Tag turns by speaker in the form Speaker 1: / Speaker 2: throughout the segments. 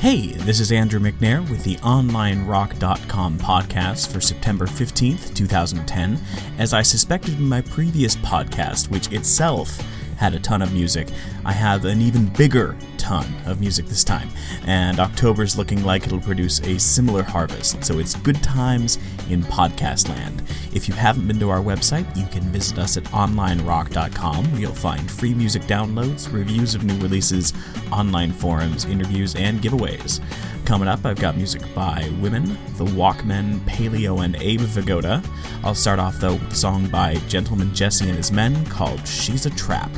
Speaker 1: Hey, this is Andrew McNair with the OnlineRock.com podcast for September 15th, 2010. As I suspected in my previous podcast, which itself had a ton of music, I have an even bigger ton of music this time, and October's looking like it'll produce a similar harvest, so it's good times in podcast land. If you haven't been to our website, you can visit us at onlinerock.com. You'll find free music downloads, reviews of new releases, online forums, interviews, and giveaways. Coming up, I've got music by Women, The Walkmen, Paleo, and Abe Vigoda. I'll start off though with a song by Gentleman Jesse and his men called She's a Trap.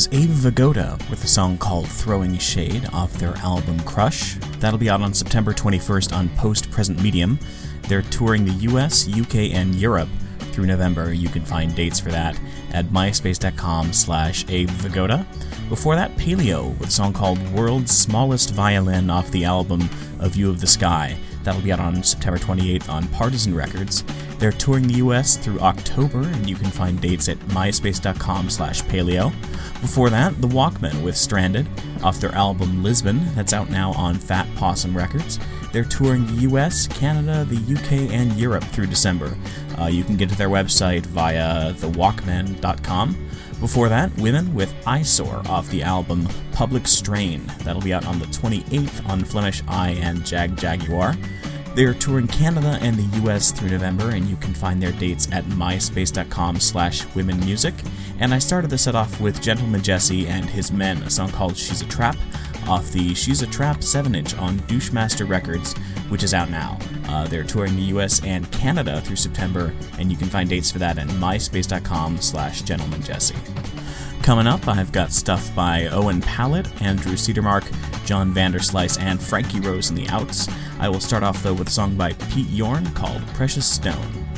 Speaker 2: Was Abe Vigoda with a song called Throwing Shade off their album Crush. That'll be out on September 21st on Post Present Medium. They're touring the US, UK, and Europe through November. You can find dates for that at myspace.com slash Abe Vigoda. Before that, Paleo with a song called World's Smallest Violin off the album A View of the Sky. That'll be out on September 28th on Partisan Records. They're touring the US through October, and you can find dates at myspace.com slash paleo. Before that, The Walkmen with Stranded, off their album Lisbon, that's out now on Fat Possum Records. They're touring the US, Canada, the UK, and Europe through December. Uh, you can get to their website via thewalkmen.com. Before that, Women with Eyesore off the album Public Strain. That'll be out on the 28th on Flemish Eye and Jagjaguwar. They're touring Canada and the US through November, and you can find their dates at myspace.com slash womenmusic. And I started the set off with Gentleman Jesse and His Men, a song called She's a Trap, off the She's a Trap 7 inch on Douchemaster Records, which is out now. Uh, they're touring the US and Canada through September, and you can find dates for that at myspace.com slash gentleman jesse. Coming up, I've got stuff by Owen Pallett, Andrew Cedermark, John Vanderslice, and Frankie Rose in the Outs. I will start off though with a song by Pete Yorn called Precious Stone.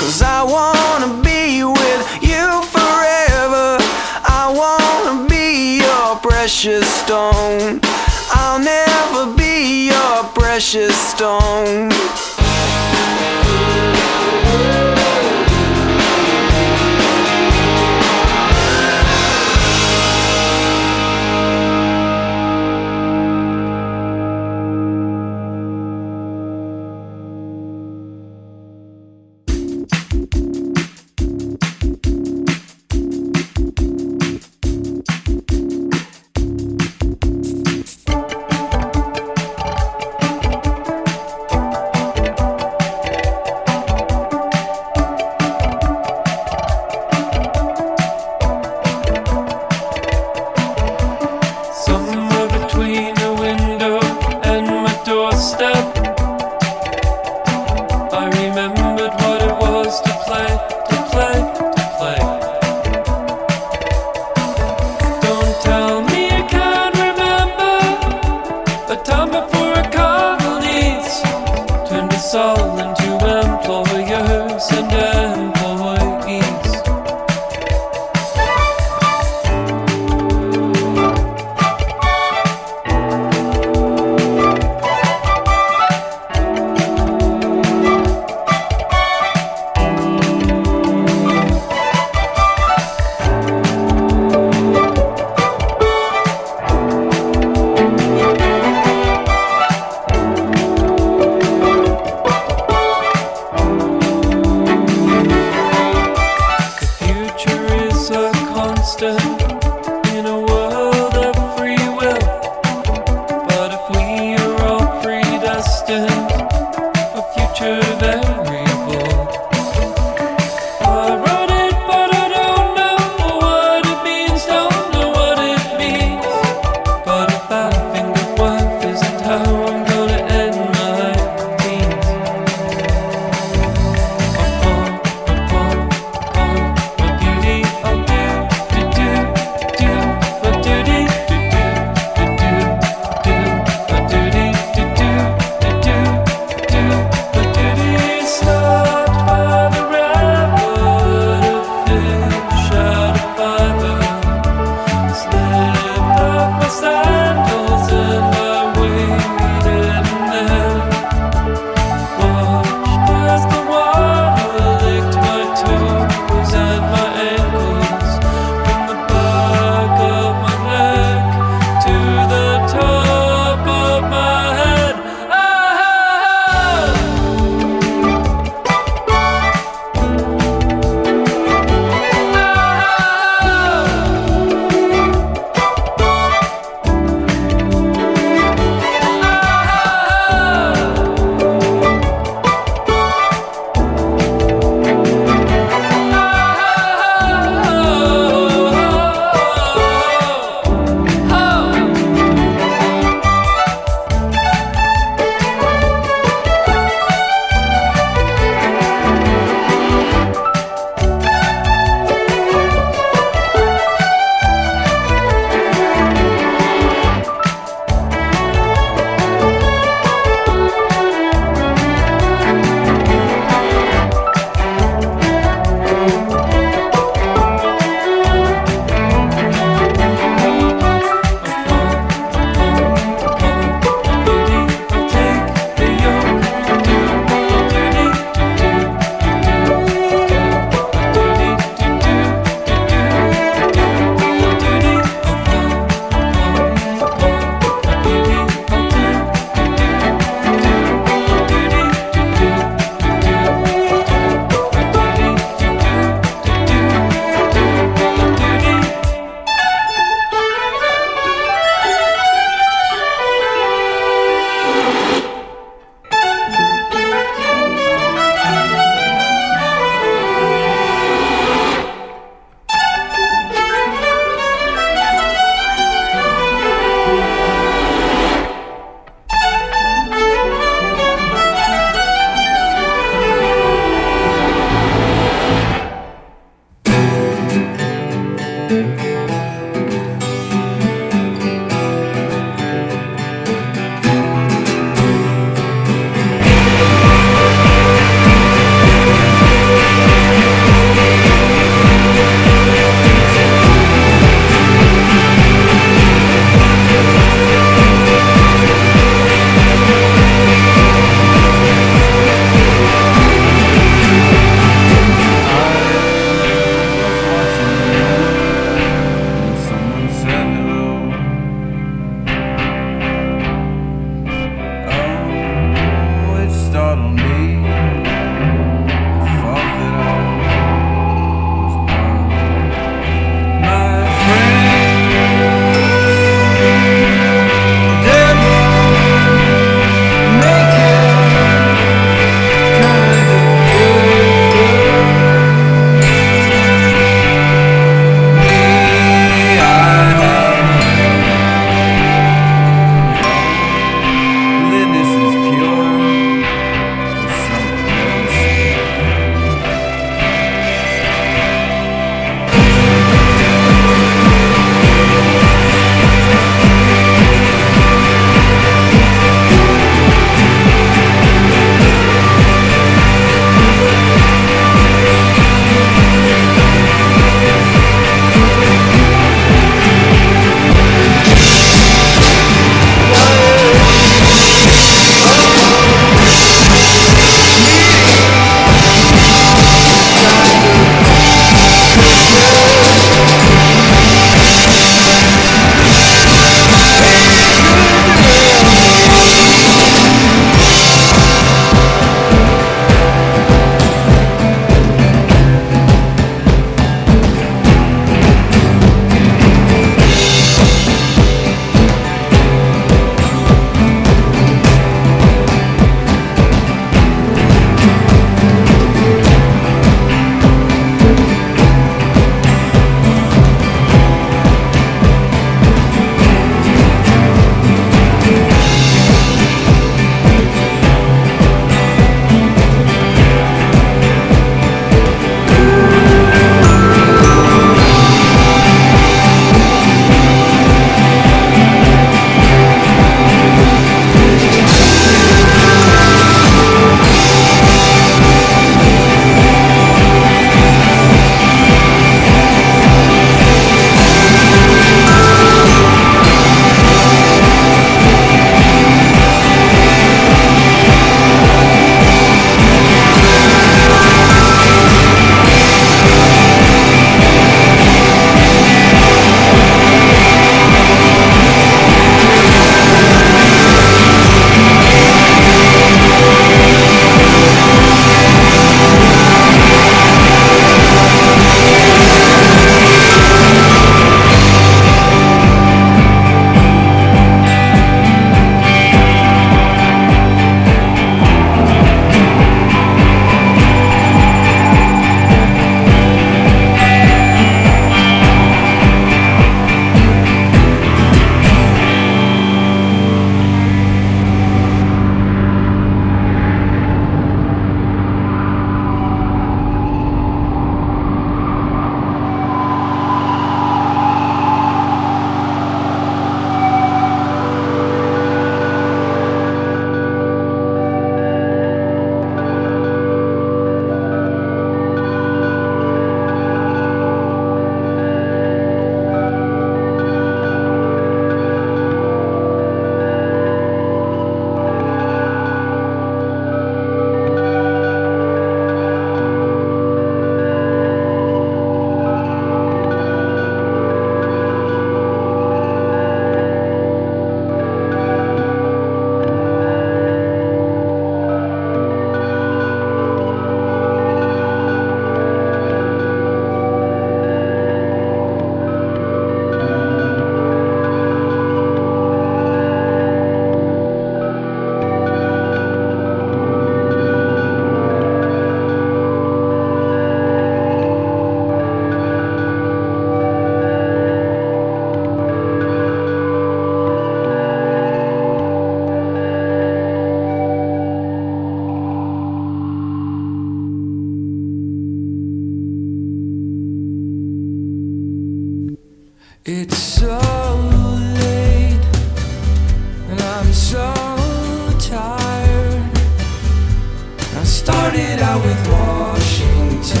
Speaker 2: Started out with Washington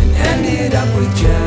Speaker 2: and ended up with.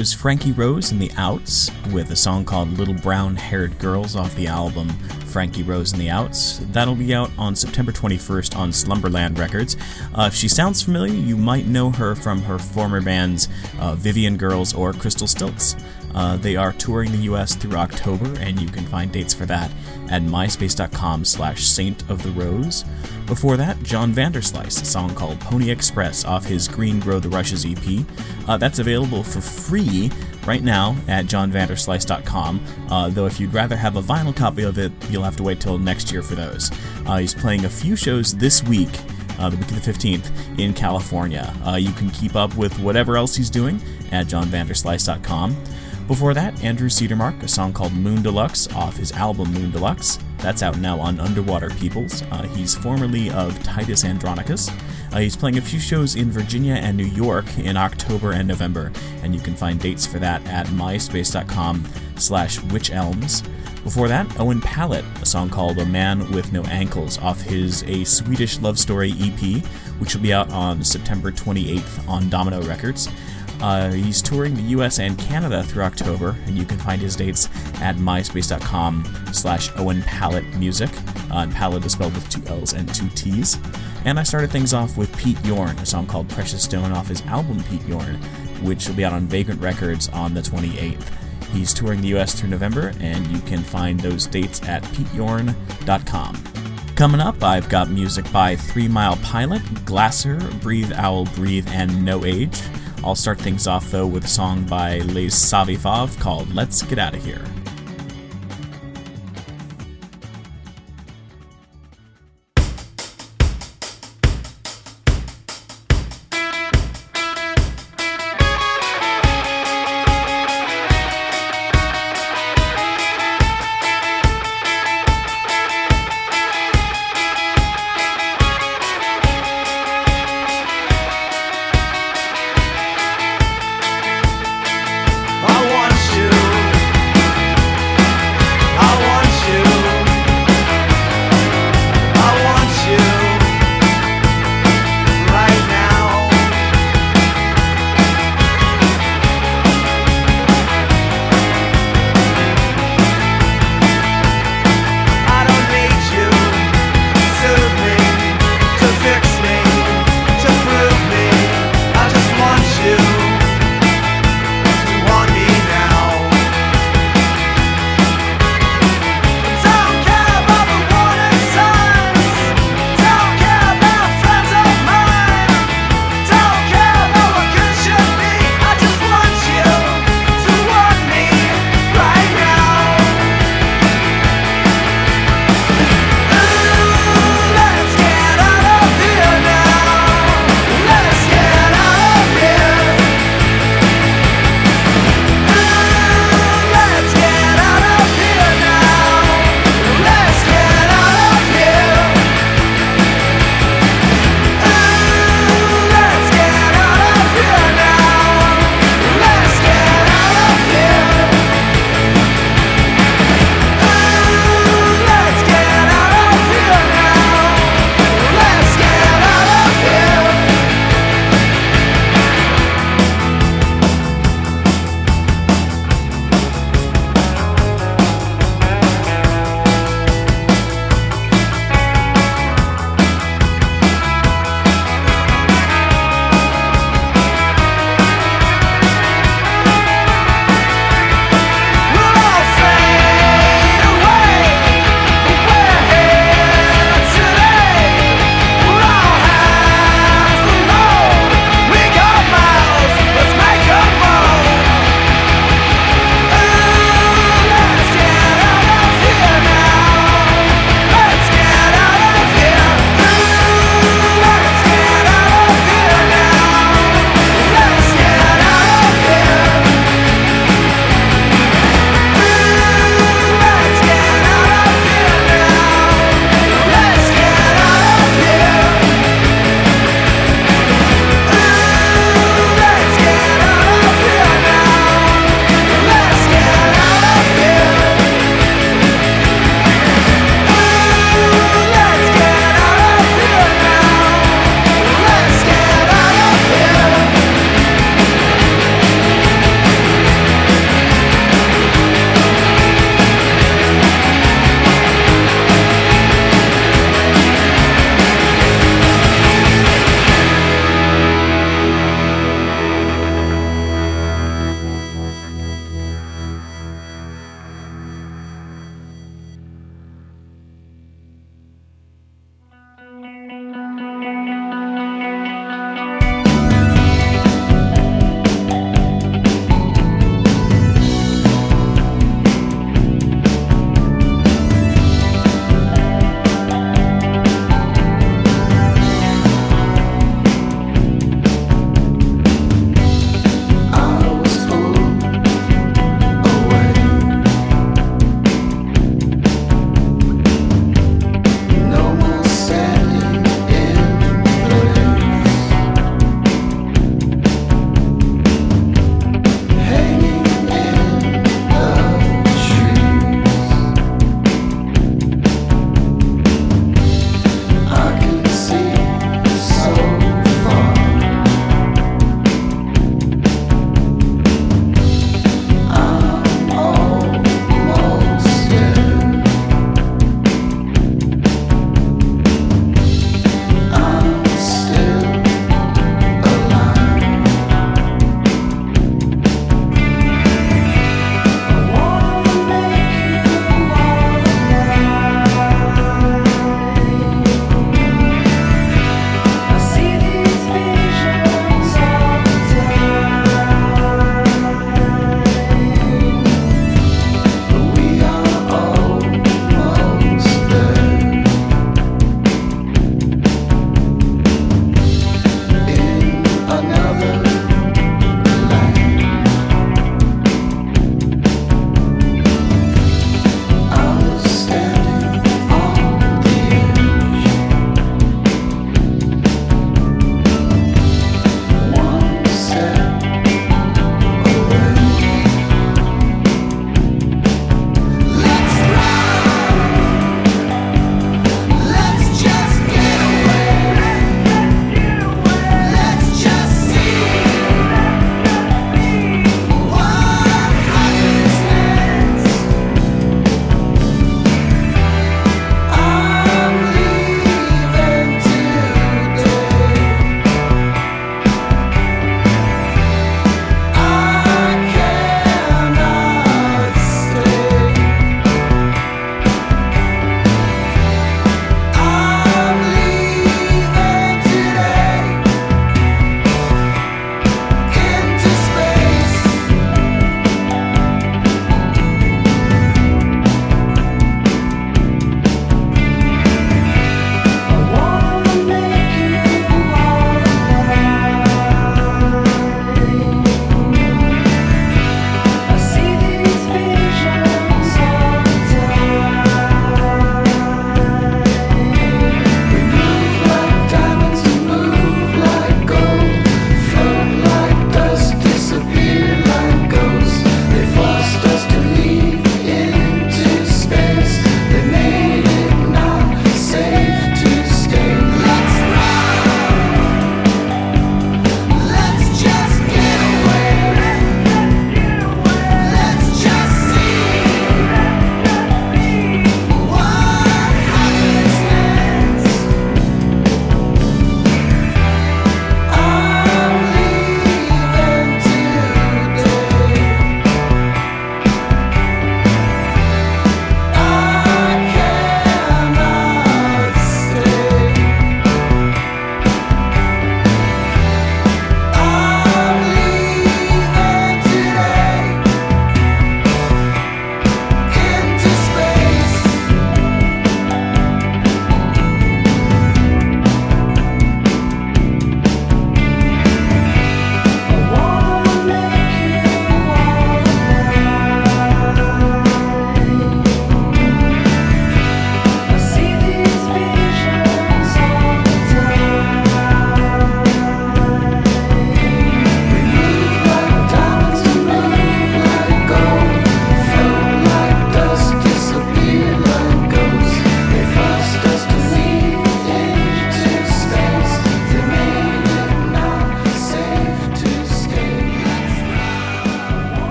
Speaker 1: Was Frankie Rose and the Outs with a song called Little Brown Haired Girls off the album Frankie Rose and the Outs. That'll be out on September 21st on Slumberland Records. Uh, if she sounds familiar, you might know her from her former bands uh, Vivian Girls or Crystal Stilts. Uh, they are touring the U.S. through October, and you can find dates for that at myspace.com slash saint of the rose. Before that, John Vanderslice, a song called Pony Express off his Green Grow the Rushes EP. Uh, that's available for free right now at johnvanderslice.com, uh, though if you'd rather have a vinyl copy of it, you'll have to wait till next year for those. Uh, he's playing a few shows this week, uh, the week of the 15th, in California. Uh, you can keep up with whatever else he's doing at johnvanderslice.com. Before that, Andrew Cedermark, a song called Moon Deluxe off his album Moon Deluxe. That's out now on Underwater Peoples. Uh, he's formerly of Titus Andronicus. Uh, he's playing a few shows in Virginia and New York in October and November, and you can find dates for that at myspace.com slash witchelms. Before that, Owen Pallett, a song called A Man With No Ankles off his A Swedish Love Story EP, which will be out on September 28th on Domino Records. Uh, he's touring the US and Canada through October, and you can find his dates at myspace.com slash Owen Pallett Music. Uh, and Pallett is spelled with two L's and two T's. And I started things off with Pete Yorn, a song called Precious Stone off his album Pete Yorn, which will be out on Vagrant Records on the 28th. He's touring the US through November, and you can find those dates at peteyorn.com. Coming up, I've got music by Three Mile Pilot, Glasser, Breathe Owl Breathe, and No Age. I'll start things off though with a song by Les Savy Fav called Let's Get Out of Here.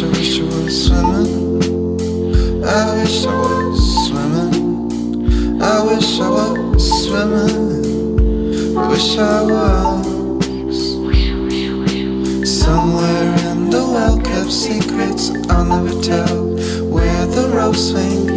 Speaker 2: I wish I was swimming. I wish I was swimming. I wish I was swimming. I wish I was
Speaker 3: somewhere in the world kept secrets I'll never tell where the rose swings.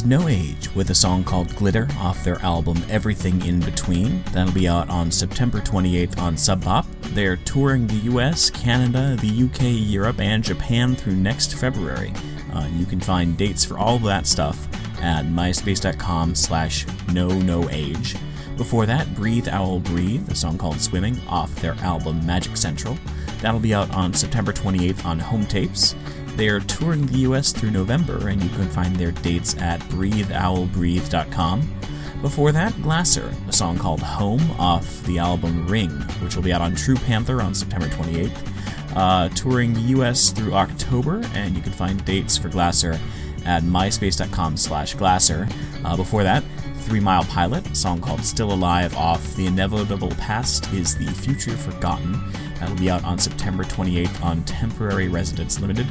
Speaker 3: Was
Speaker 1: No Age with a song called Glitter off their album Everything in Between. That'll be out on September 28th on Sub Pop. They're touring the US, Canada, the UK, Europe, and Japan through next February. Uh, you can find dates for all of that stuff at myspace.com slash no no age. Before that, Breathe Owl Breathe, a song called Swimming off their album Magic Central. That'll be out on September 28th on Hometapes. They are touring the US through November, and you can find their dates at breatheowlbreathe.com. Before that, Glasser, a song called Home off the album Ring, which will be out on True Panther on September 28th. Uh, touring the US through October, and you can find dates for Glasser at myspace.com slash Glasser. Uh, before that, Three Mile Pilot, a song called Still Alive off The Inevitable Past is the Future Forgotten. That'll be out on September 28th on Temporary Residence Limited.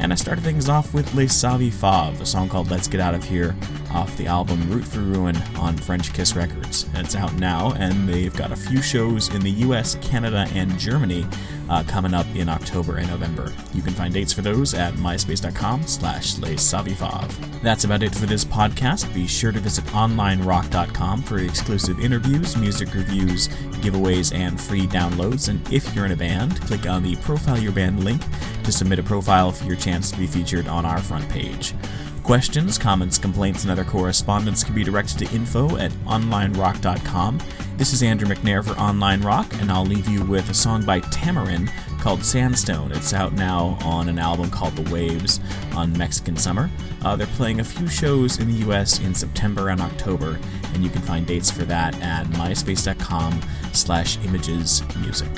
Speaker 1: And I started things off with Les Savy Fav, a song called Let's Get Out of Here off the album Root for Ruin on Frenchkiss Records. It's out now, and they've got a few shows in the US, Canada, and Germany uh, coming up in October and November. You can find dates for those at myspace.com slash lessavyfav. That's about it for this podcast. Be sure to visit onlinerock.com for exclusive interviews, music reviews, giveaways, and free downloads. And if you're in a band, click on the Profile Your Band link to submit a profile for your chance to be featured on our front page. Questions, comments, complaints, and other correspondence can be directed to info at onlinerock.com. This is Andrew McNair for Online Rock, and I'll leave you with a song by Tamaryn called Sandstone. It's out now on an album called The Waves on Mexican Summer. Uh, they're playing a few shows in the US in September and October, and you can find dates for that at myspace.com slash images music.